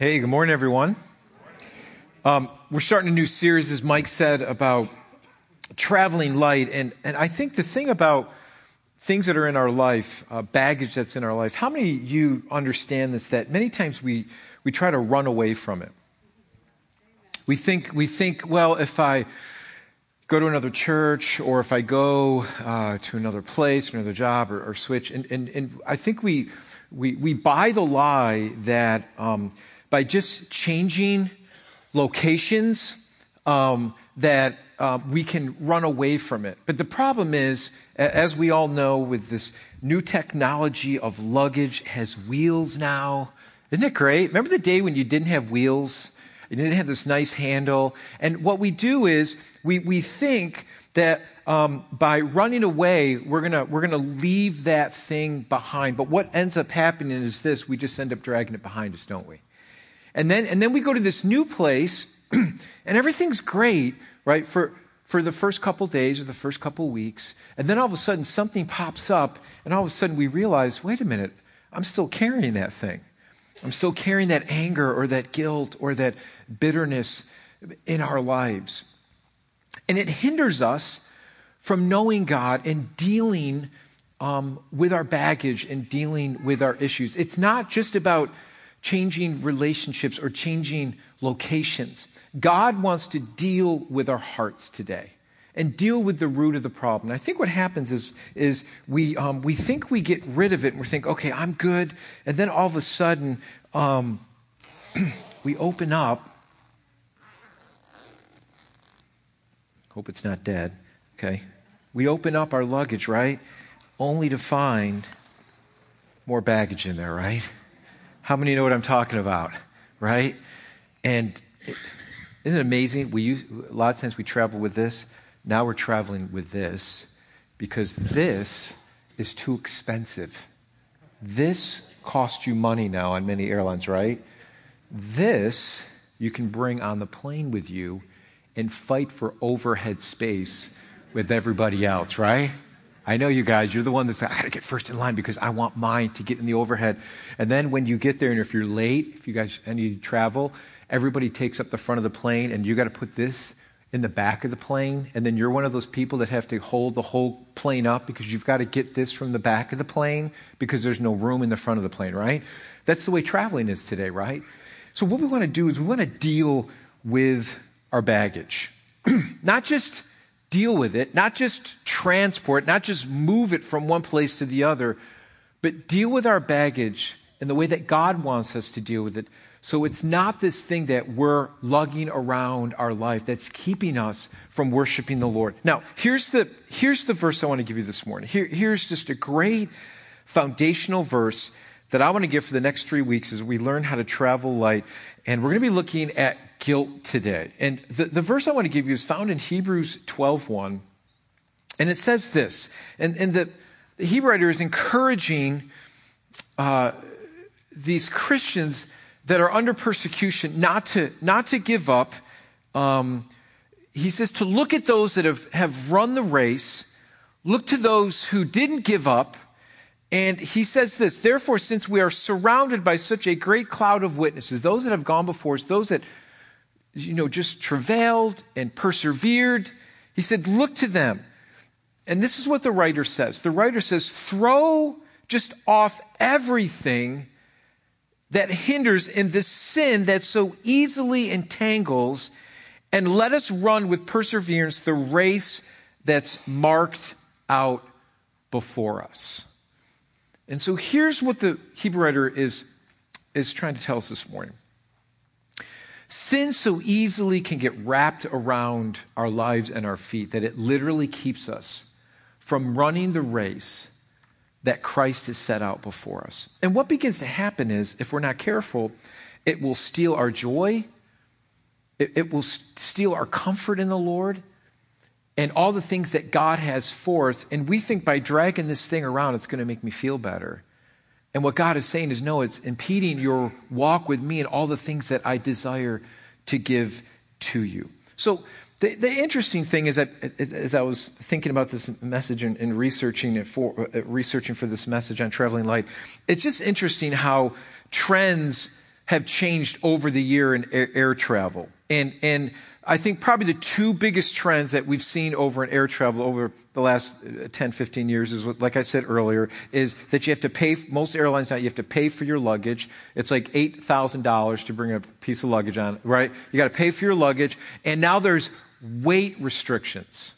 Hey, good morning, everyone. Um, we're starting a new series, as Mike said, about traveling light. And, and I think the thing about things that are in our life, uh, baggage that's in our life, how many of you understand this? That many times we, we try to run away from it. We think, we think, well, if I go to another church or if I go uh, to another place, another job, or, or switch, and, and, and I think we, we, we buy the lie that um, by just changing locations um, that uh, we can run away from it. But the problem is, as we all know, with this new technology of luggage has wheels now. Isn't it great? Remember the day when you didn't have wheels? You didn't have this nice handle. And what we do is we, we think that um, by running away, we're gonna we're gonna leave that thing behind. But what ends up happening is this: we just end up dragging it behind us, don't we? And then, and then we go to this new place, and everything's great, right, for, for the first couple days or the first couple weeks. And then all of a sudden, something pops up, and all of a sudden we realize wait a minute, I'm still carrying that thing. I'm still carrying that anger or that guilt or that bitterness in our lives. And it hinders us from knowing God and dealing um, with our baggage and dealing with our issues. It's not just about changing relationships or changing locations. God wants to deal with our hearts today and deal with the root of the problem. And I think what happens is, is we, um, we think we get rid of it and we think, okay, I'm good. And then all of a sudden, um, we open up. Hope it's not dead. Okay. We open up our luggage, right? Only to find more baggage in there, right? How many know what I'm talking about? Right? And isn't it amazing? We use, a lot of times we travel with this. Now we're traveling with this because this is too expensive. This costs you money now on many airlines, right? This you can bring on the plane with you and fight for overhead space with everybody else, right? I know you guys, you're the one that's like, I gotta get first in line because I want mine to get in the overhead. And then when you get there, and if you're late, if you guys any travel, everybody takes up the front of the plane, and you gotta put this in the back of the plane, and then you're one of those people that have to hold the whole plane up because you've got to get this from the back of the plane because there's no room in the front of the plane, right? That's the way traveling is today, right? So what we want to do is we want to deal with our baggage. Not just deal with it, not just transport, not just move it from one place to the other, but deal with our baggage in the way that God wants us to deal with it. So it's not this thing that we're lugging around our life that's keeping us from worshiping the Lord. Now, here's the, here's the verse I want to give you this morning. Here, here's just a great foundational verse that I want to give for the next three weeks as we learn how to travel light. And we're going to be looking at guilt today. And the, the verse I want to give you is found in Hebrews 12.1. And it says this, and, and the, the Hebrew writer is encouraging uh, these Christians that are under persecution not to, not to give up. Um, he says to look at those that have, have run the race, look to those who didn't give up, and he says this, therefore, since we are surrounded by such a great cloud of witnesses, those that have gone before us, those that, you know, just travailed and persevered, he said, look to them. And this is what the writer says. The writer says, throw just off everything that hinders in this sin that so easily entangles, and let us run with perseverance the race that's marked out before us. And so here's what the Hebrew writer is, is trying to tell us this morning. Sin so easily can get wrapped around our lives and our feet that it literally keeps us from running the race that Christ has set out before us. And what begins to happen is, if we're not careful, it will steal our joy, it, it will steal our comfort in the Lord, and all the things that God has for us. And we think by dragging this thing around, it's going to make me feel better. And what God is saying is, no, it's impeding your walk with me and all the things that I desire to give to you. So, the, the interesting thing is that as I was thinking about this message and, and researching it for uh, researching for this message on traveling light, it's just interesting how trends have changed over the year in air, air travel. And, and I think probably the two biggest trends that we've seen over in air travel over the last uh, 10, 15 years is, like I said earlier, is that you have to pay, most airlines now, you have to pay for your luggage. It's like $8,000 to bring a piece of luggage on, right? You got to pay for your luggage. And now there's weight restrictions,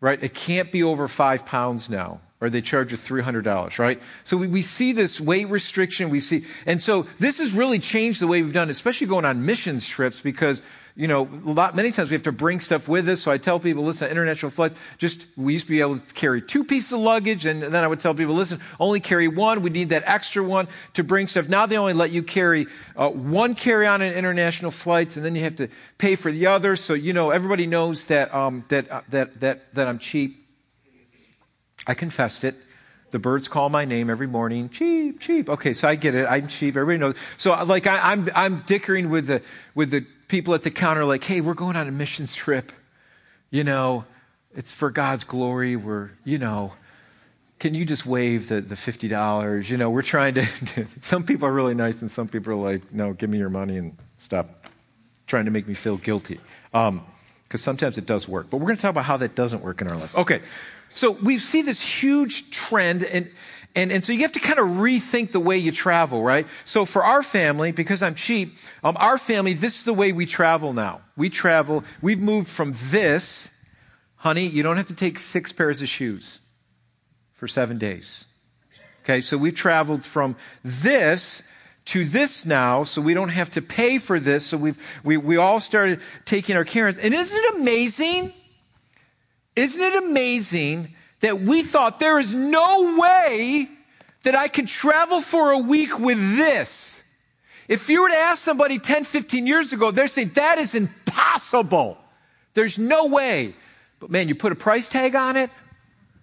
right? It can't be over five pounds now or they charge you $300, right? So we, we see this weight restriction. We see, and so this has really changed the way we've done, especially going on missions trips because you know, a lot, many times we have to bring stuff with us. So I tell people, listen, international flights, just, we used to be able to carry two pieces of luggage. And then I would tell people, listen, only carry one. We need that extra one to bring stuff. Now they only let you carry uh, one carry on in international flights and then you have to pay for the other. So, you know, everybody knows that, um, that, uh, that, that, that I'm cheap. I confessed it. The birds call my name every morning. Cheap, cheap. Okay, so I get it. I'm cheap. Everybody knows. So, like, I, I'm, I'm dickering with the, with the people at the counter like, hey, we're going on a missions trip. You know, it's for God's glory. We're, you know, can you just waive the, the $50? You know, we're trying to, some people are really nice and some people are like, no, give me your money and stop trying to make me feel guilty. Um, Because sometimes it does work. But we're going to talk about how that doesn't work in our life. Okay. So we see this huge trend and, and, and so you have to kind of rethink the way you travel, right? So for our family, because I'm cheap, um, our family, this is the way we travel now. We travel, we've moved from this, honey, you don't have to take six pairs of shoes for seven days. Okay, so we've traveled from this to this now, so we don't have to pay for this. So we've, we, we all started taking our care. And isn't it amazing? Isn't it amazing that we thought there is no way that I could travel for a week with this. If you were to ask somebody 10, 15 years ago, they're saying that is impossible. There's no way. But man, you put a price tag on it,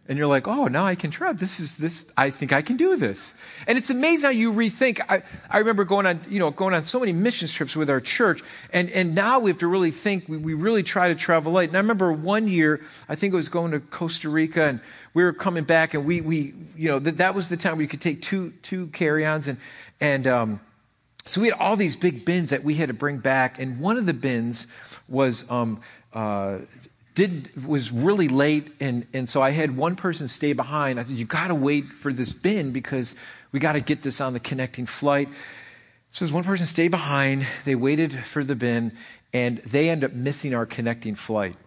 and you're like, oh, now I can try. This is this. I think I can do this. And it's amazing how you rethink. I, I remember going on, you know, going on so many mission trips with our church, and and now we have to really think. We, we really try to travel light. And I remember one year, I think it was going to Costa Rica, and we were coming back, and we we you know that that was the time where you could take two two carry-ons, and and um, so we had all these big bins that we had to bring back, and one of the bins was um, uh, did was really late and, and so i had one person stay behind. I said you got to wait for this bin because we got to get this on the connecting flight. So as one person stayed behind. They waited for the bin and they end up missing our connecting flight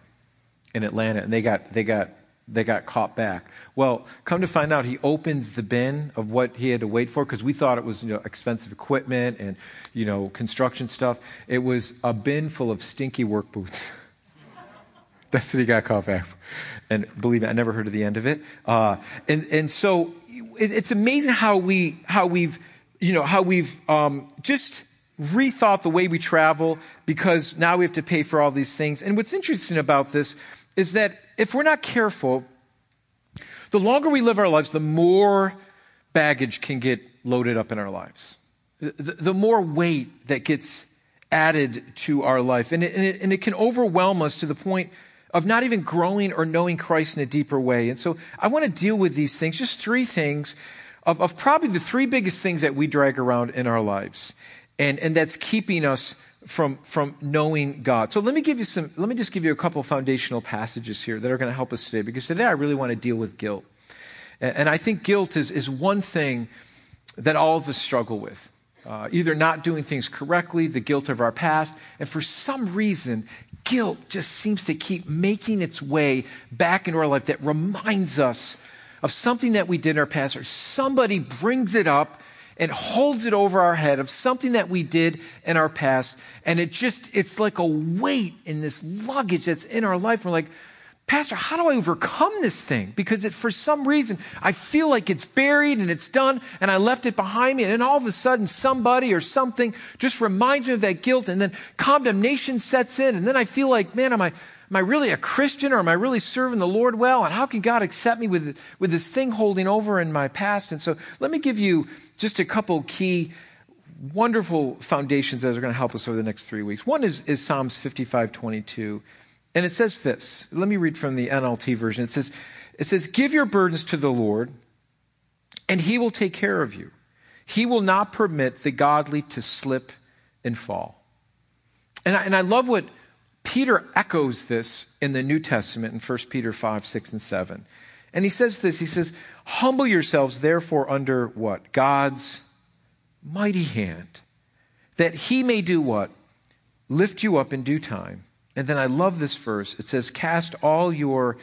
in atlanta and they got they got they got caught back. Well come to find out he opens the bin of what he had to wait for because we thought it was you know expensive equipment and you know construction stuff. It was a bin full of stinky work boots That's what he got caught back for. And believe me, I never heard of the end of it. Uh, and, and so it, it's amazing how we, how we've, you know, how we've, um, just rethought the way we travel because now we have to pay for all these things. And what's interesting about this is that if we're not careful, the longer we live our lives, the more baggage can get loaded up in our lives. The, the more weight that gets added to our life. And it, and it, and it can overwhelm us to the point of not even growing or knowing Christ in a deeper way. And so I want to deal with these things, just three things of, of probably the three biggest things that we drag around in our lives. And, and that's keeping us from, from knowing God. So let me give you some, let me just give you a couple foundational passages here that are going to help us today because today I really want to deal with guilt. And, and I think guilt is, is one thing that all of us struggle with uh, either not doing things correctly, the guilt of our past, and for some reason, guilt just seems to keep making its way back into our life that reminds us of something that we did in our past, or somebody brings it up and holds it over our head of something that we did in our past, and it just, it's like a weight in this luggage that's in our life. We're like, Pastor, how do I overcome this thing? Because it, for some reason, I feel like it's buried and it's done and I left it behind me. And then all of a sudden, somebody or something just reminds me of that guilt and then condemnation sets in. And then I feel like, man, am I, am I really a Christian or am I really serving the Lord well? And how can God accept me with, with this thing holding over in my past? And so let me give you just a couple key wonderful foundations that are going to help us over the next three weeks. One is, is Psalms 55, 22. And it says this. Let me read from the NLT version. It says, it says, Give your burdens to the Lord, and he will take care of you. He will not permit the godly to slip and fall. And I, and I love what Peter echoes this in the New Testament in 1 Peter 5, 6, and 7. And he says this He says, Humble yourselves, therefore, under what? God's mighty hand, that he may do what? Lift you up in due time. And then I love this verse. It says, Cast all your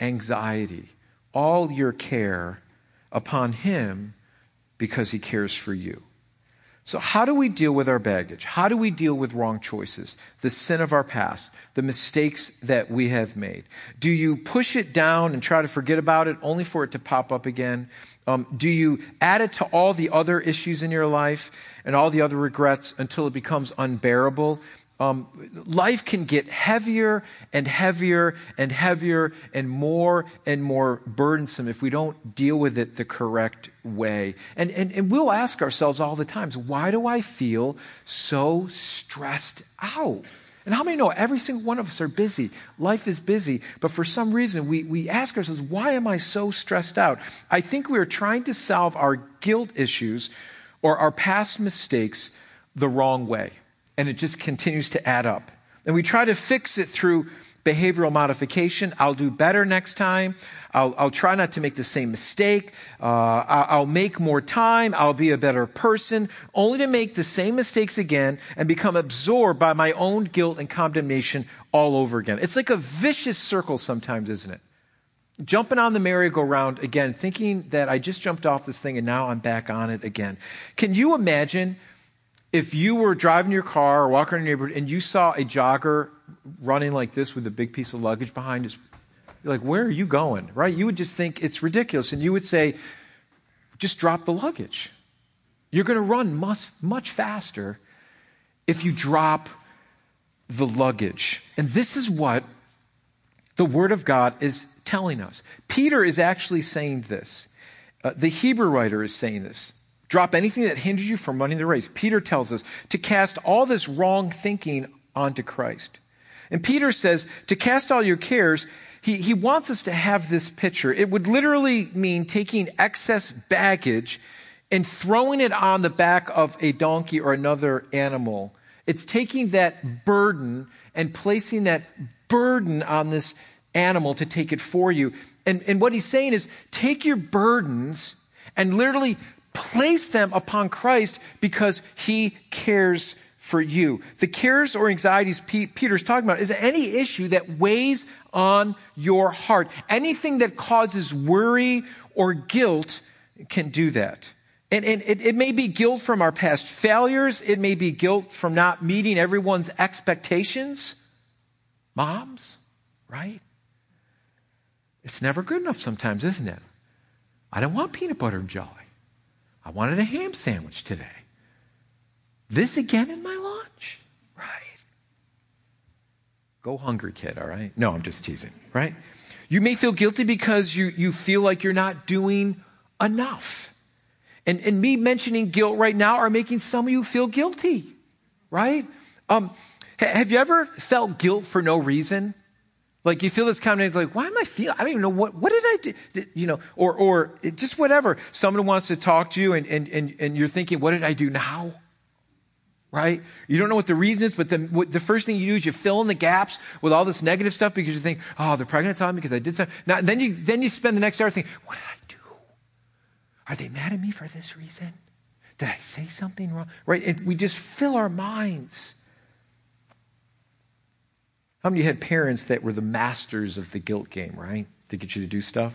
anxiety, all your care upon him because he cares for you. So, how do we deal with our baggage? How do we deal with wrong choices, the sin of our past, the mistakes that we have made? Do you push it down and try to forget about it only for it to pop up again? Um, do you add it to all the other issues in your life and all the other regrets until it becomes unbearable um, life can get heavier and heavier and heavier and more and more burdensome if we don't deal with it the correct way. And, and, and we'll ask ourselves all the times, why do I feel so stressed out? And how many know every single one of us are busy? Life is busy, but for some reason we, we ask ourselves, why am I so stressed out? I think we are trying to solve our guilt issues or our past mistakes the wrong way and it just continues to add up. And we try to fix it through behavioral modification. I'll do better next time. I'll, I'll try not to make the same mistake. Uh, I'll make more time. I'll be a better person, only to make the same mistakes again and become absorbed by my own guilt and condemnation all over again. It's like a vicious circle sometimes, isn't it? Jumping on the merry-go-round again, thinking that I just jumped off this thing and now I'm back on it again. Can you imagine if you were driving your car or walking in your neighborhood and you saw a jogger running like this with a big piece of luggage behind us, you're like, where are you going? Right? You would just think it's ridiculous. And you would say, just drop the luggage. You're going to run much, much faster if you drop the luggage. And this is what the Word of God is telling us. Peter is actually saying this. Uh, the Hebrew writer is saying this. Drop anything that hinders you from running the race. Peter tells us to cast all this wrong thinking onto Christ. And Peter says to cast all your cares, he, he wants us to have this picture. It would literally mean taking excess baggage and throwing it on the back of a donkey or another animal. It's taking that burden and placing that burden on this animal to take it for you. And, and what he's saying is take your burdens and literally place them upon Christ because he cares for you. The cares or anxieties Peter's talking about is any issue that weighs on your heart. Anything that causes worry or guilt can do that. And, and it, it, may be guilt from our past failures. It may be guilt from not meeting everyone's expectations. Moms, right? It's never good enough sometimes, isn't it? I don't want peanut butter and jelly. I wanted a ham sandwich today. This again in my lunch, right? Go hungry, kid, all right? No, I'm just teasing, right? You may feel guilty because you, you feel like you're not doing enough. And, and me mentioning guilt right now are making some of you feel guilty, right? Um, have you ever felt guilt for no reason? Like you feel this kind of like, why am I feeling? I don't even know what, what did I do? You know, or, or just whatever. Someone wants to talk to you and, and, and, and you're thinking, what did I do now? Right? You don't know what the reason is, but the, what, the first thing you do is you fill in the gaps with all this negative stuff because you think, oh, they're probably going to tell me because I did something. Now, then you, then you spend the next hour thinking, what did I do? Are they mad at me for this reason? Did I say something wrong? Right? And we just fill our minds how many had parents that were the masters of the guilt game, right? To get you to do stuff?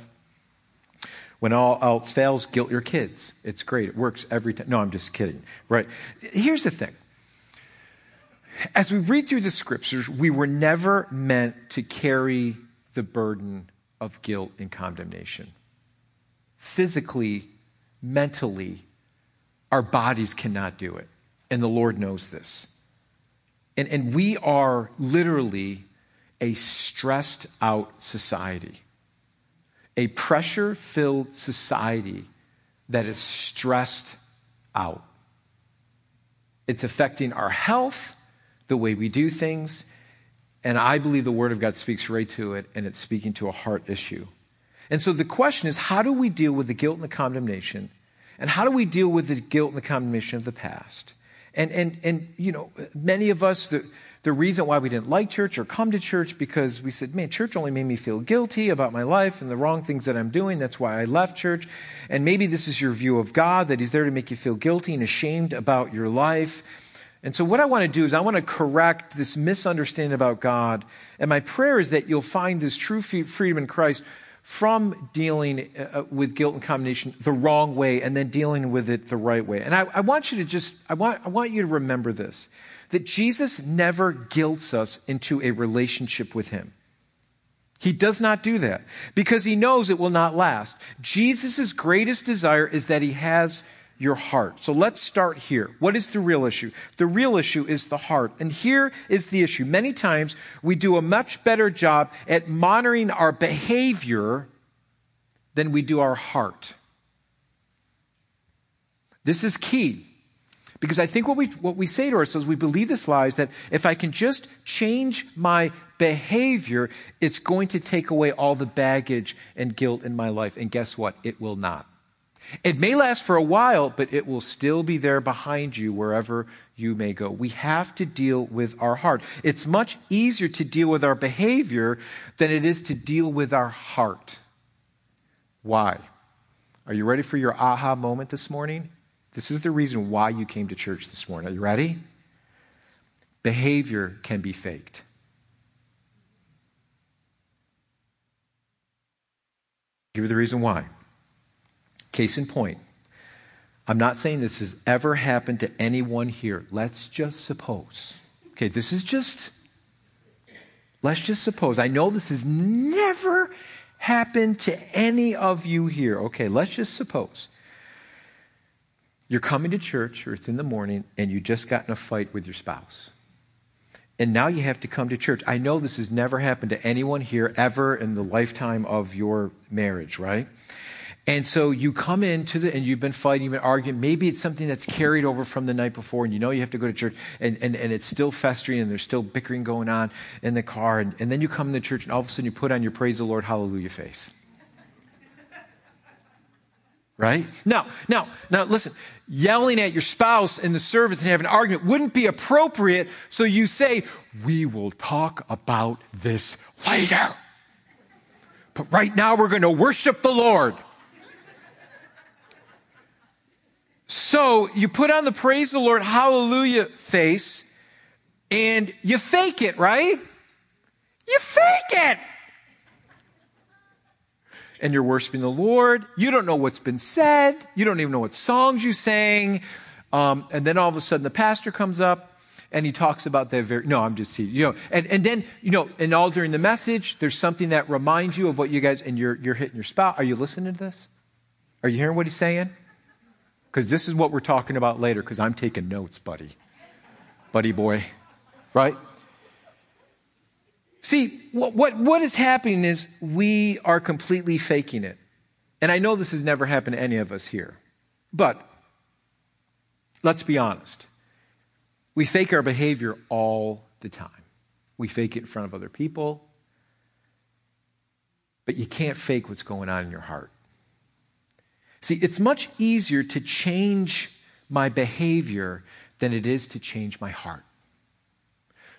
When all else fails, guilt your kids. It's great. It works every time. No, I'm just kidding. Right? Here's the thing. As we read through the scriptures, we were never meant to carry the burden of guilt and condemnation. Physically, mentally, our bodies cannot do it. And the Lord knows this. And, and we are literally a stressed out society, a pressure filled society that is stressed out. It's affecting our health, the way we do things, and I believe the Word of God speaks right to it, and it's speaking to a heart issue. And so the question is how do we deal with the guilt and the condemnation? And how do we deal with the guilt and the condemnation of the past? And, and, and you know, many of us, the, the reason why we didn't like church or come to church because we said, man, church only made me feel guilty about my life and the wrong things that I'm doing. That's why I left church. And maybe this is your view of God, that He's there to make you feel guilty and ashamed about your life. And so, what I want to do is, I want to correct this misunderstanding about God. And my prayer is that you'll find this true freedom in Christ from dealing uh, uh, with guilt and condemnation the wrong way and then dealing with it the right way. And I, I want you to just, I want, I want you to remember this that Jesus never guilts us into a relationship with Him. He does not do that because He knows it will not last. Jesus' greatest desire is that He has your heart. So let's start here. What is the real issue? The real issue is the heart. And here is the issue. Many times we do a much better job at monitoring our behavior than we do our heart. This is key. Because I think what we, what we say to ourselves, we believe this lie is that if I can just change my behavior, it's going to take away all the baggage and guilt in my life. And guess what? It will not. It may last for a while, but it will still be there behind you wherever you may go. We have to deal with our heart. It's much easier to deal with our behavior than it is to deal with our heart. Why? Are you ready for your aha moment this morning? This is the reason why you came to church this morning. Are you ready? Behavior can be faked. Give you the reason why. Case in point, I'm not saying this has ever happened to anyone here. Let's just suppose. Okay, this is just, let's just suppose. I know this has never happened to any of you here. Okay, let's just suppose. You're coming to church, or it's in the morning, and you just got in a fight with your spouse. And now you have to come to church. I know this has never happened to anyone here ever in the lifetime of your marriage, right? And so you come into the, and you've been fighting, you've been arguing. Maybe it's something that's carried over from the night before, and you know you have to go to church, and, and, and it's still festering, and there's still bickering going on in the car. And, and then you come to church, and all of a sudden you put on your praise the Lord, hallelujah face. Right? Now, now, now listen, yelling at your spouse in the service and having an argument wouldn't be appropriate, so you say, We will talk about this later. But right now we're going to worship the Lord. So you put on the praise the Lord, hallelujah face, and you fake it, right? You fake it. And you're worshiping the Lord. You don't know what's been said. You don't even know what songs you sang. Um, and then all of a sudden the pastor comes up and he talks about that very, no, I'm just, you know, and, and then, you know, and all during the message, there's something that reminds you of what you guys, and you're, you're hitting your spouse. Are you listening to this? Are you hearing what he's saying? Because this is what we're talking about later, because I'm taking notes, buddy. Buddy boy. Right? See, what, what, what is happening is we are completely faking it. And I know this has never happened to any of us here. But let's be honest. We fake our behavior all the time. We fake it in front of other people. But you can't fake what's going on in your heart. See, it's much easier to change my behavior than it is to change my heart.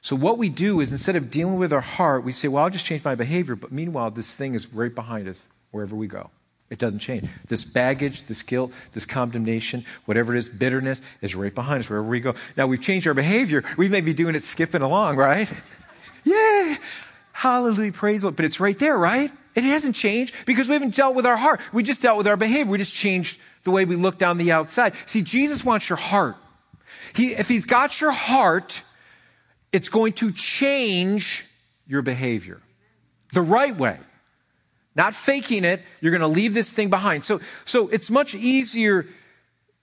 So, what we do is instead of dealing with our heart, we say, Well, I'll just change my behavior. But meanwhile, this thing is right behind us wherever we go. It doesn't change. This baggage, this guilt, this condemnation, whatever it is, bitterness is right behind us wherever we go. Now, we've changed our behavior. We may be doing it skipping along, right? Yeah. Hallelujah. Praise the Lord. But it's right there, right? It hasn't changed because we haven't dealt with our heart. We just dealt with our behavior. We just changed the way we look down the outside. See, Jesus wants your heart. He, if he's got your heart, it's going to change your behavior the right way. Not faking it. You're going to leave this thing behind. So, so it's much easier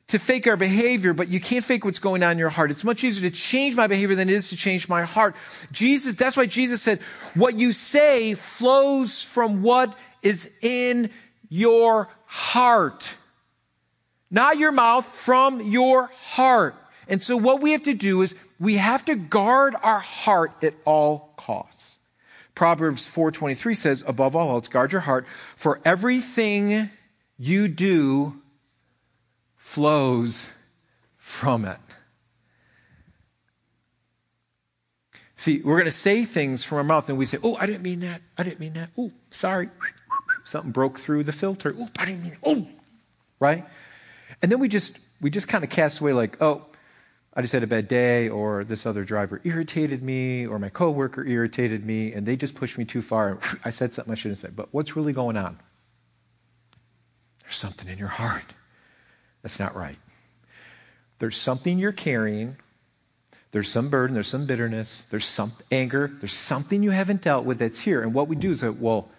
to fake our behavior, but you can't fake what's going on in your heart. It's much easier to change my behavior than it is to change my heart. Jesus, that's why Jesus said, what you say flows from what is in your heart. Not your mouth, from your heart. And so what we have to do is we have to guard our heart at all costs. Proverbs 4:23 says, above all else, guard your heart, for everything you do flows from it. See, we're going to say things from our mouth and we say, Oh, I didn't mean that. I didn't mean that. Oh, sorry. Something broke through the filter. Oh, I didn't mean that. Oh, right? And then we just, we just kind of cast away like, Oh, I just had a bad day, or this other driver irritated me, or my coworker irritated me, and they just pushed me too far. I said something I shouldn't say. But what's really going on? There's something in your heart that's not right. There's something you're carrying. There's some burden, there's some bitterness, there's some anger, there's something you haven't dealt with that's here. And what we do is, that, well,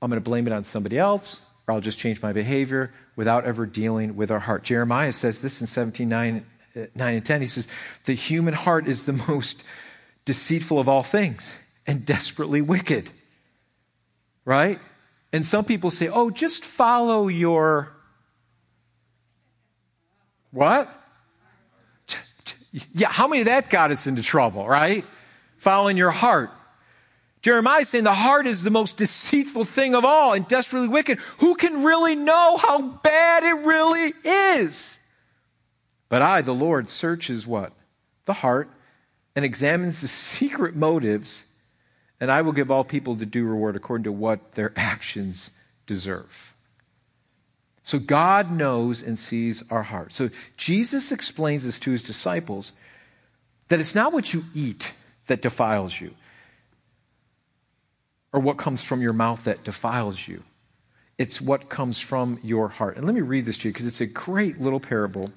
I'm going to blame it on somebody else, or I'll just change my behavior without ever dealing with our heart. Jeremiah says this in 17 9 uh, 9 and 10, he says, The human heart is the most deceitful of all things and desperately wicked. Right? And some people say, Oh, just follow your. What? Yeah, how many of that got us into trouble, right? Following your heart. Jeremiah saying the heart is the most deceitful thing of all and desperately wicked. Who can really know how bad it really is? But I, the Lord, searches what? The heart and examines the secret motives, and I will give all people the due reward according to what their actions deserve. So God knows and sees our heart. So Jesus explains this to his disciples that it's not what you eat that defiles you or what comes from your mouth that defiles you. It's what comes from your heart. And let me read this to you because it's a great little parable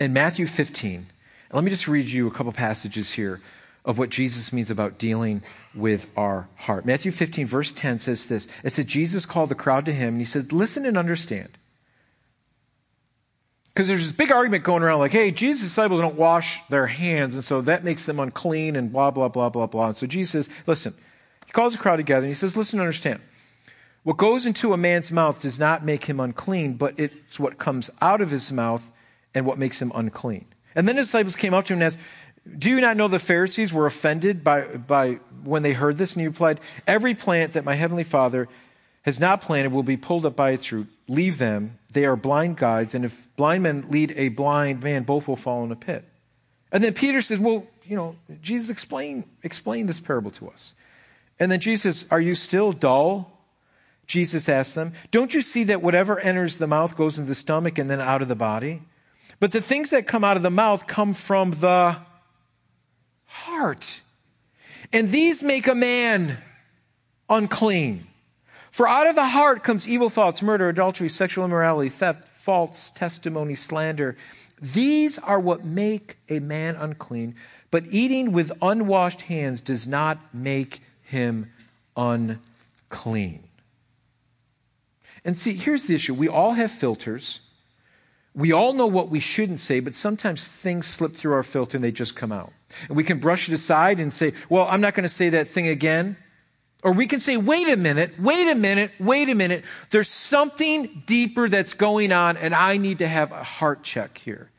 in Matthew 15, let me just read you a couple passages here of what Jesus means about dealing with our heart. Matthew 15, verse 10 says this It said, Jesus called the crowd to him, and he said, Listen and understand. Because there's this big argument going around like, hey, Jesus' disciples don't wash their hands, and so that makes them unclean, and blah, blah, blah, blah, blah. And so Jesus says, Listen, he calls the crowd together, and he says, Listen and understand. What goes into a man's mouth does not make him unclean, but it's what comes out of his mouth and what makes him unclean. And then his disciples came up to him and asked, Do you not know the Pharisees were offended by, by when they heard this? And he replied, Every plant that my heavenly Father has not planted will be pulled up by its root. Leave them. They are blind guides, and if blind men lead a blind man, both will fall in a pit. And then Peter says, Well, you know, Jesus, explain, explain this parable to us. And then Jesus Are you still dull? Jesus asked them, Don't you see that whatever enters the mouth goes into the stomach and then out of the body? But the things that come out of the mouth come from the heart. And these make a man unclean. For out of the heart comes evil thoughts, murder, adultery, sexual immorality, theft, false testimony, slander. These are what make a man unclean. But eating with unwashed hands does not make him unclean. And see, here's the issue we all have filters. We all know what we shouldn't say, but sometimes things slip through our filter and they just come out. And we can brush it aside and say, well, I'm not going to say that thing again. Or we can say, wait a minute, wait a minute, wait a minute. There's something deeper that's going on, and I need to have a heart check here.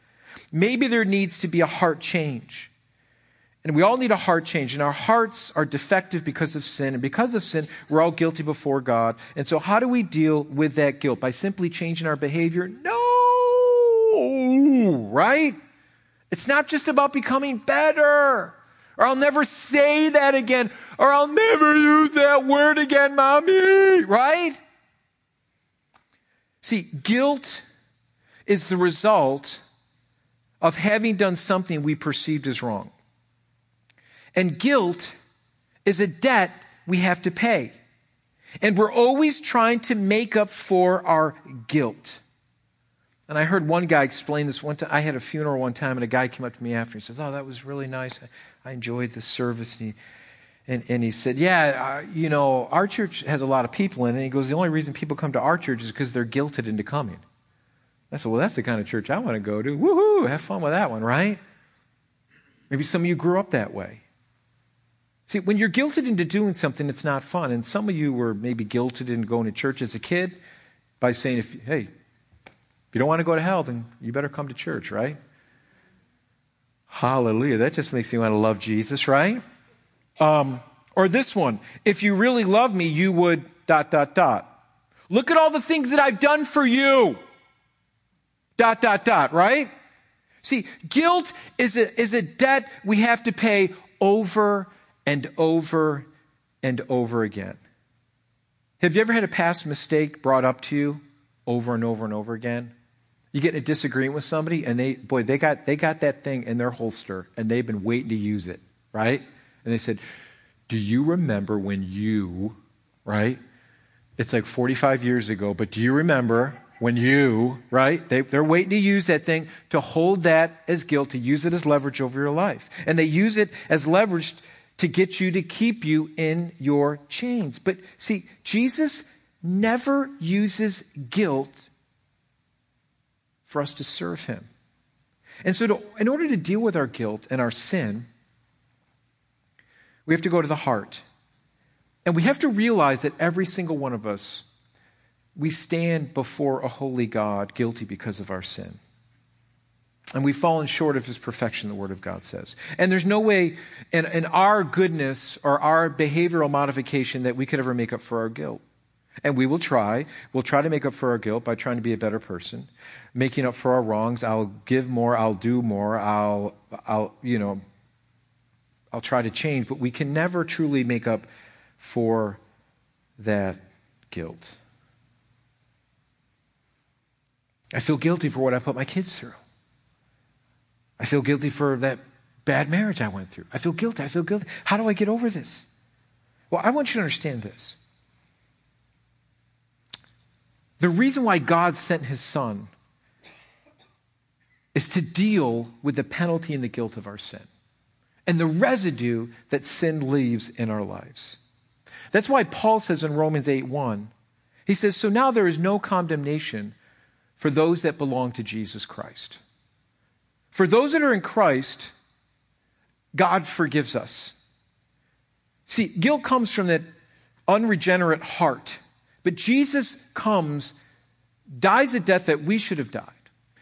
Maybe there needs to be a heart change. And we all need a heart change. And our hearts are defective because of sin. And because of sin, we're all guilty before God. And so, how do we deal with that guilt? By simply changing our behavior? No right? It's not just about becoming better. Or I'll never say that again. Or I'll never use that word again, mommy. Right? See, guilt is the result of having done something we perceived as wrong. And guilt is a debt we have to pay. And we're always trying to make up for our guilt. And I heard one guy explain this one time. I had a funeral one time, and a guy came up to me after. He says, "Oh, that was really nice. I, enjoyed the service." And he, and, and he said, "Yeah, uh, you know, our church has a lot of people in it." And he goes, "The only reason people come to our church is because they're guilted into coming." I said, "Well, that's the kind of church I want to go to. Woohoo! Have fun with that one, right?" Maybe some of you grew up that way. See, when you're guilted into doing something, it's not fun. And some of you were maybe guilted into going to church as a kid by saying, if, hey, you don't want to go to hell, then you better come to church, right? Hallelujah. That just makes me want to love Jesus, right? Um, or this one. If you really love me, you would dot, dot, dot. Look at all the things that I've done for you. Dot, dot, dot, right? See, guilt is a, is a debt we have to pay over and over and over again. Have you ever had a past mistake brought up to you over and over and over again? You get in a disagreement with somebody and they, boy, they got, they got that thing in their holster and they've been waiting to use it, right? And they said, Do you remember when you, right? It's like 45 years ago, but do you remember when you, right? They, they're waiting to use that thing to hold that as guilt, to use it as leverage over your life. And they use it as leverage to get you to keep you in your chains. But see, Jesus never uses guilt for us to serve him. And so, to, in order to deal with our guilt and our sin, we have to go to the heart. And we have to realize that every single one of us we stand before a holy God guilty because of our sin. And we've fallen short of his perfection, the Word of God says. And there's no way in, in our goodness or our behavioral modification that we could ever make up for our guilt. And we will try. We'll try to make up for our guilt by trying to be a better person, making up for our wrongs. I'll give more, I'll do more, I'll, I'll, you know, I'll try to change, but we can never truly make up for that guilt. I feel guilty for what I put my kids through. I feel guilty for that bad marriage I went through. I feel guilty. I feel guilty. How do I get over this? Well, I want you to understand this. The reason why God sent his son is to deal with the penalty and the guilt of our sin and the residue that sin leaves in our lives. That's why Paul says in Romans 8 1, he says, So now there is no condemnation for those that belong to Jesus Christ. For those that are in Christ, God forgives us. See, guilt comes from that unregenerate heart. But Jesus comes, dies a death that we should have died,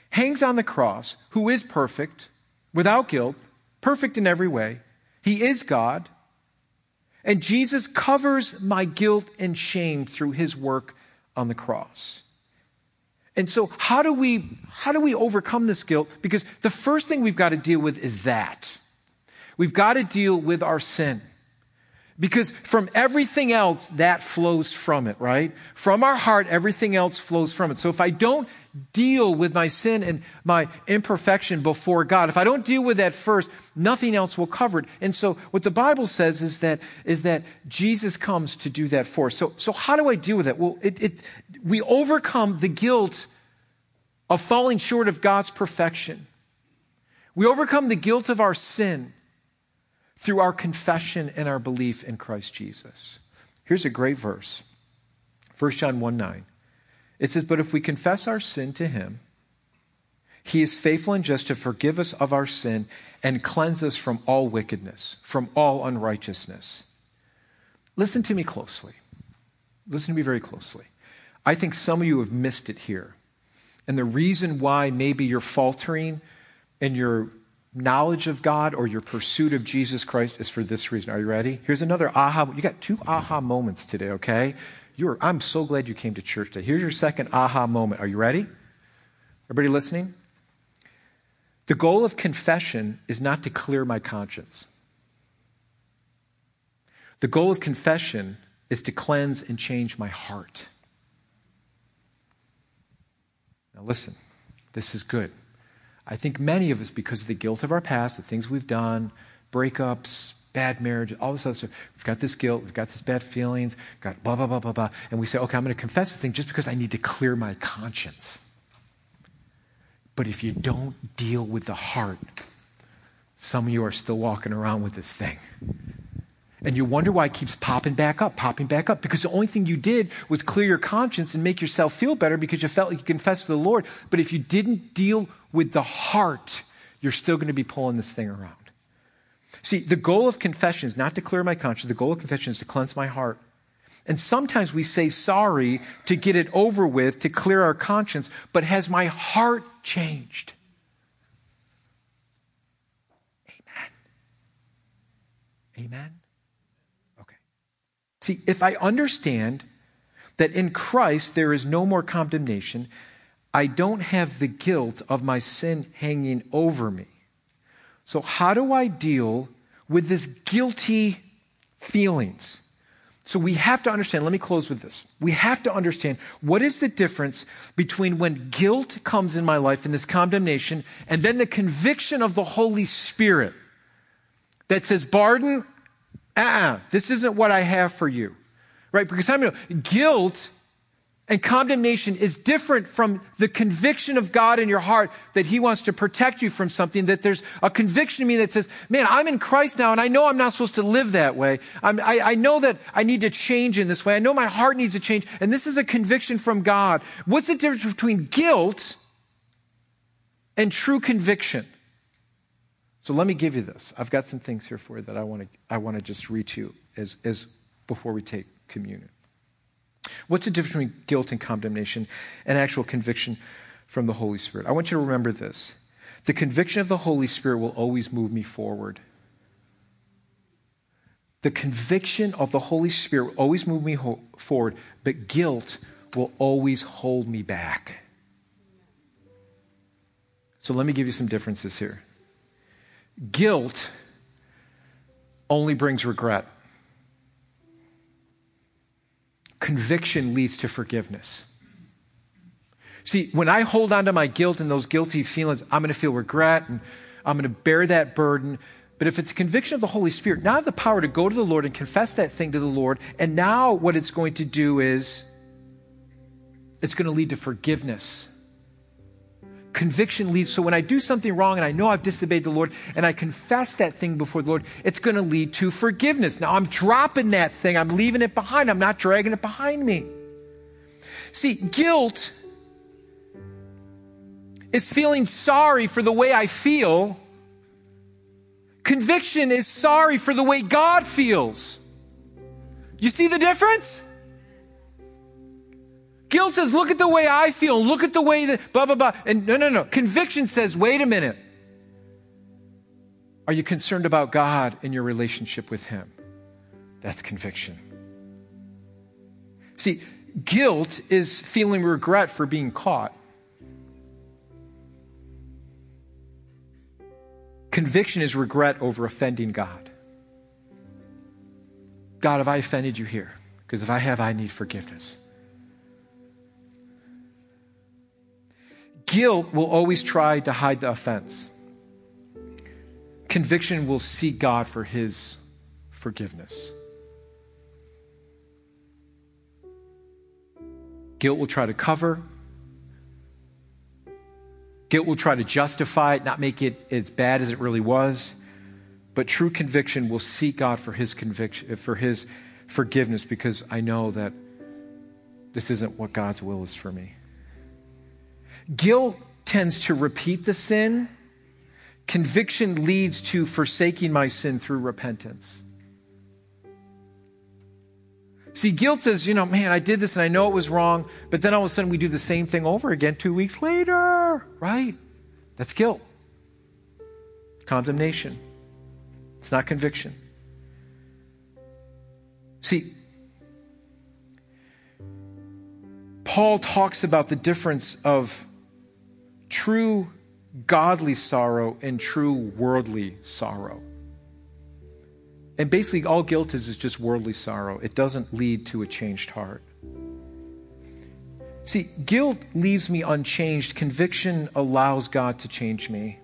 hangs on the cross, who is perfect, without guilt, perfect in every way. He is God. And Jesus covers my guilt and shame through his work on the cross. And so how do we how do we overcome this guilt? Because the first thing we've got to deal with is that. We've got to deal with our sin. Because from everything else, that flows from it, right? From our heart, everything else flows from it. So if I don't deal with my sin and my imperfection before God, if I don't deal with that first, nothing else will cover it. And so what the Bible says is that, is that Jesus comes to do that for us. So, so how do I deal with it? Well, it, it, we overcome the guilt of falling short of God's perfection. We overcome the guilt of our sin through our confession and our belief in Christ Jesus. Here's a great verse 1 John 1 9. It says, But if we confess our sin to him, he is faithful and just to forgive us of our sin and cleanse us from all wickedness, from all unrighteousness. Listen to me closely. Listen to me very closely. I think some of you have missed it here. And the reason why maybe you're faltering and you're knowledge of God or your pursuit of Jesus Christ is for this reason. Are you ready? Here's another aha. You got two aha moments today, okay? You're, I'm so glad you came to church today. Here's your second aha moment. Are you ready? Everybody listening? The goal of confession is not to clear my conscience. The goal of confession is to cleanse and change my heart. Now, listen, this is good. I think many of us, because of the guilt of our past, the things we've done, breakups, bad marriage, all this other stuff, we've got this guilt, we've got this bad feelings, got blah, blah, blah, blah, blah. And we say, okay, I'm going to confess this thing just because I need to clear my conscience. But if you don't deal with the heart, some of you are still walking around with this thing. And you wonder why it keeps popping back up, popping back up. Because the only thing you did was clear your conscience and make yourself feel better because you felt like you confessed to the Lord. But if you didn't deal with the heart, you're still going to be pulling this thing around. See, the goal of confession is not to clear my conscience. The goal of confession is to cleanse my heart. And sometimes we say sorry to get it over with, to clear our conscience, but has my heart changed? Amen. Amen. See, if I understand that in Christ there is no more condemnation, I don't have the guilt of my sin hanging over me. So, how do I deal with this guilty feelings. So we have to understand, let me close with this. We have to understand what is the difference between when guilt comes in my life and this condemnation and then the conviction of the Holy Spirit that says, Barden, uh-uh, this isn't what I have for you. Right? Because I know guilt and condemnation is different from the conviction of God in your heart that He wants to protect you from something, that there's a conviction in me that says, man, I'm in Christ now and I know I'm not supposed to live that way. I, I know that I need to change in this way. I know my heart needs to change. And this is a conviction from God. What's the difference between guilt and true conviction? So let me give you this. I've got some things here for you that I want to, I want to just read to you as, as before we take communion. What's the difference between guilt and condemnation and actual conviction from the Holy Spirit? I want you to remember this. The conviction of the Holy Spirit will always move me forward. The conviction of the Holy Spirit will always move me ho- forward, but guilt will always hold me back. So let me give you some differences here. Guilt only brings regret. conviction leads to forgiveness. See, when I hold on to my guilt and those guilty feelings, I'm going to feel regret and I'm going to bear that burden. But if it's a conviction of the Holy Spirit, now I have the power to go to the Lord and confess that thing to the Lord. And now what it's going to do is it's going to lead to forgiveness. Conviction leads, so when I do something wrong and I know I've disobeyed the Lord and I confess that thing before the Lord, it's going to lead to forgiveness. Now I'm dropping that thing, I'm leaving it behind, I'm not dragging it behind me. See, guilt is feeling sorry for the way I feel. Conviction is sorry for the way God feels. You see the difference? Guilt says, look at the way I feel, look at the way that, blah, blah, blah. And no, no, no. Conviction says, wait a minute. Are you concerned about God and your relationship with Him? That's conviction. See, guilt is feeling regret for being caught. Conviction is regret over offending God. God, have I offended you here? Because if I have, I need forgiveness. Guilt will always try to hide the offense. Conviction will seek God for his forgiveness. Guilt will try to cover. Guilt will try to justify it, not make it as bad as it really was. But true conviction will seek God for his conviction, for his forgiveness, because I know that this isn't what God's will is for me. Guilt tends to repeat the sin. Conviction leads to forsaking my sin through repentance. See, guilt says, you know, man, I did this and I know it was wrong, but then all of a sudden we do the same thing over again two weeks later, right? That's guilt. Condemnation. It's not conviction. See, Paul talks about the difference of true godly sorrow and true worldly sorrow. And basically, all guilt is is just worldly sorrow. It doesn't lead to a changed heart. See, guilt leaves me unchanged. Conviction allows God to change me.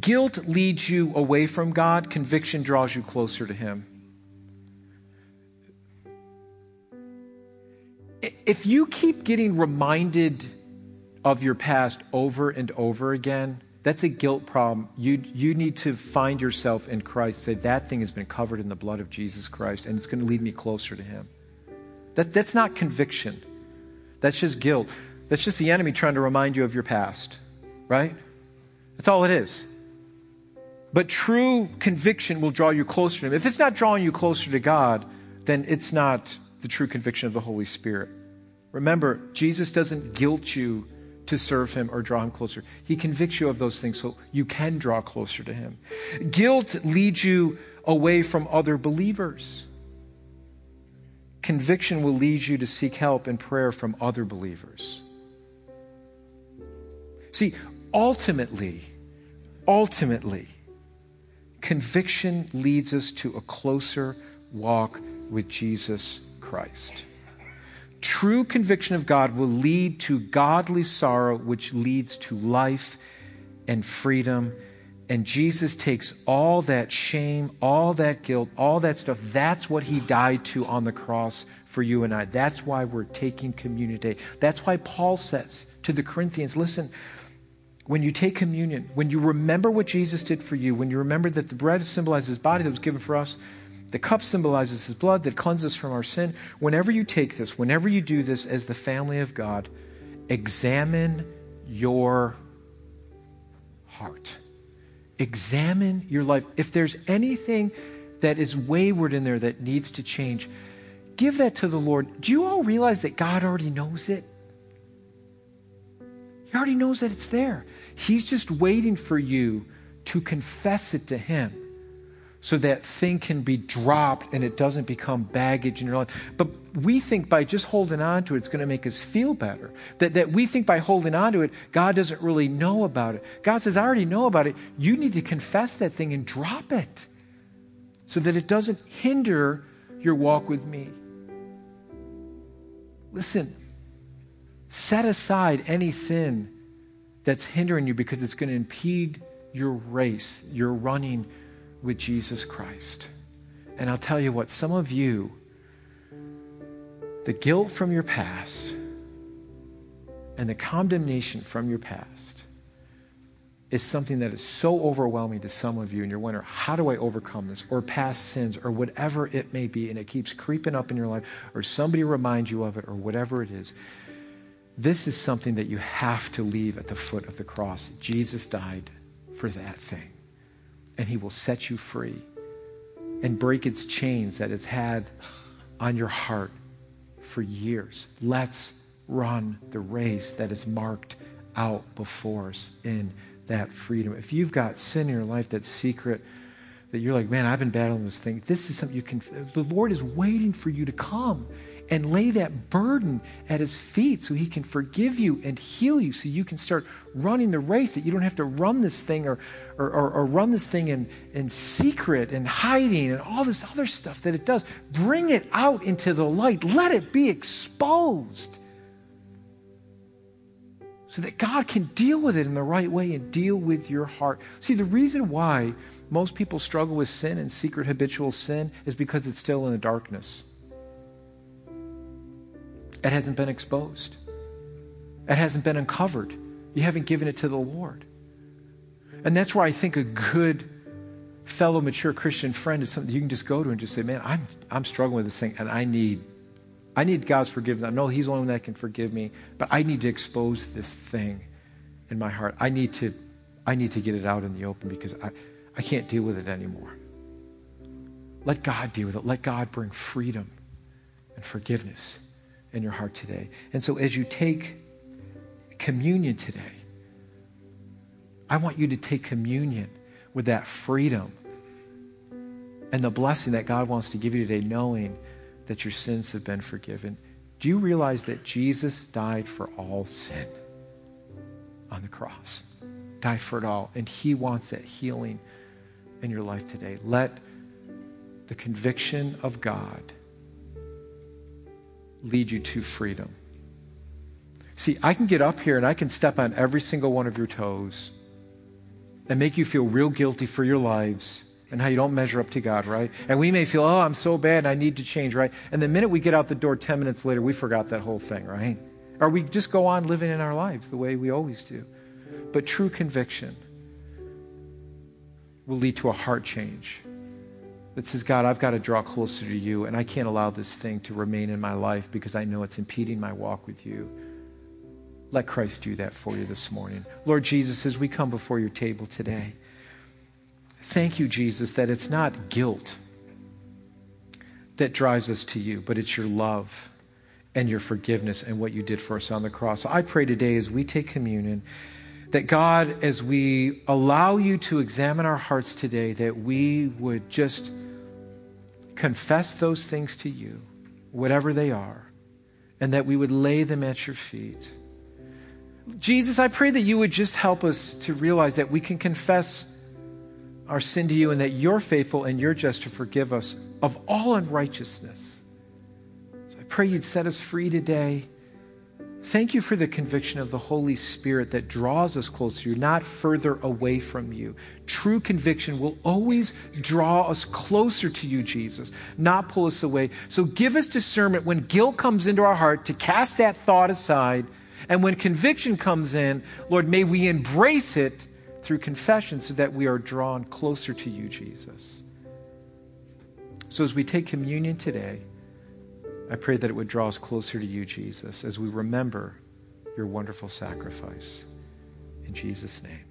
Guilt leads you away from God. Conviction draws you closer to Him. If you keep getting reminded of your past over and over again, that's a guilt problem. You, you need to find yourself in Christ. Say, that thing has been covered in the blood of Jesus Christ, and it's going to lead me closer to Him. That, that's not conviction. That's just guilt. That's just the enemy trying to remind you of your past, right? That's all it is. But true conviction will draw you closer to Him. If it's not drawing you closer to God, then it's not the true conviction of the Holy Spirit. Remember, Jesus doesn't guilt you to serve him or draw him closer. He convicts you of those things so you can draw closer to him. Guilt leads you away from other believers. Conviction will lead you to seek help and prayer from other believers. See, ultimately, ultimately, Conviction leads us to a closer walk with Jesus Christ. True conviction of God will lead to godly sorrow, which leads to life and freedom. And Jesus takes all that shame, all that guilt, all that stuff. That's what he died to on the cross for you and I. That's why we're taking communion today. That's why Paul says to the Corinthians listen, when you take communion, when you remember what Jesus did for you, when you remember that the bread symbolizes his body that was given for us, the cup symbolizes his blood that cleanses from our sin. Whenever you take this, whenever you do this as the family of God, examine your heart. Examine your life. If there's anything that is wayward in there that needs to change, give that to the Lord. Do you all realize that God already knows it? He already knows that it's there. He's just waiting for you to confess it to Him so that thing can be dropped and it doesn't become baggage in your life. But we think by just holding on to it, it's going to make us feel better. That, that we think by holding on to it, God doesn't really know about it. God says, I already know about it. You need to confess that thing and drop it so that it doesn't hinder your walk with me. Listen, set aside any sin that's hindering you because it's going to impede your race, your running with Jesus Christ. And I'll tell you what, some of you, the guilt from your past and the condemnation from your past is something that is so overwhelming to some of you, and you're wondering, how do I overcome this? Or past sins, or whatever it may be, and it keeps creeping up in your life, or somebody reminds you of it, or whatever it is. This is something that you have to leave at the foot of the cross. Jesus died for that thing and He will set you free and break its chains that it's had on your heart for years. Let's run the race that is marked out before us in that freedom. If you've got sin in your life that's secret, that you're like, man, I've been battling this thing, this is something you can, the Lord is waiting for you to come and lay that burden at his feet so he can forgive you and heal you so you can start running the race that you don't have to run this thing or, or, or, or, run this thing in, in secret and hiding and all this other stuff that it does. Bring it out into the light. Let it be exposed so that God can deal with it in the right way and deal with your heart. See, the reason why most people struggle with sin and secret habitual sin is because it's still in the darkness. It hasn't been exposed. It hasn't been uncovered. You haven't given it to the Lord. And that's where I think a good fellow mature Christian friend is something you can just go to and just say, Man, I'm I'm struggling with this thing and I need I need God's forgiveness. I know He's the only one that can forgive me, but I need to expose this thing in my heart. I need to I need to get it out in the open because I, I can't deal with it anymore. Let God deal with it. Let God bring freedom and forgiveness in your heart today. And so as you take communion today, I want you to take communion with that freedom and the blessing that God wants to give you today, knowing that your sins have been forgiven. Do you realize that Jesus died for all sin on the cross? Died for it all. And He wants that healing in your life today. Let the conviction of God lead you to freedom. See, I can get up here and I can step on every single one of your toes and make you feel real guilty for your lives and how you don't measure up to God, right? And we may feel, oh, I'm so bad and I need to change, right? And the minute we get out the door 10 minutes later, we forgot that whole thing, right? Or we just go on living in our lives the way we always do. But true conviction will lead to a heart change that says, God, I've got to draw closer to you, and I can't allow this thing to remain in my life because I know it's impeding my walk with you. Let Christ do that for you this morning. Lord Jesus, as we come before your table today, thank you, Jesus, that it's not guilt that drives us to you, but it's your love and your forgiveness and what you did for us on the cross. So I pray today as we take communion that God, as we allow you to examine our hearts today, that we would just confess those things to you, whatever they are, and that we would lay them at your feet. Jesus, I pray that you would just help us to realize that we can confess our sin to you and that you're faithful and you're just to forgive us of all unrighteousness. So I pray you'd set us free today. Thank you for the conviction of the Holy Spirit that draws us closer to you, not further away from you. True conviction will always draw us closer to you, Jesus, not pull us away. So give us discernment when guilt comes into our heart to cast that thought aside. And when conviction comes in, Lord, may we embrace it through confession so that we are drawn closer to you, Jesus. So as we take communion today, I pray that it would draw us closer to you, Jesus, as we remember your wonderful sacrifice. In Jesus' name.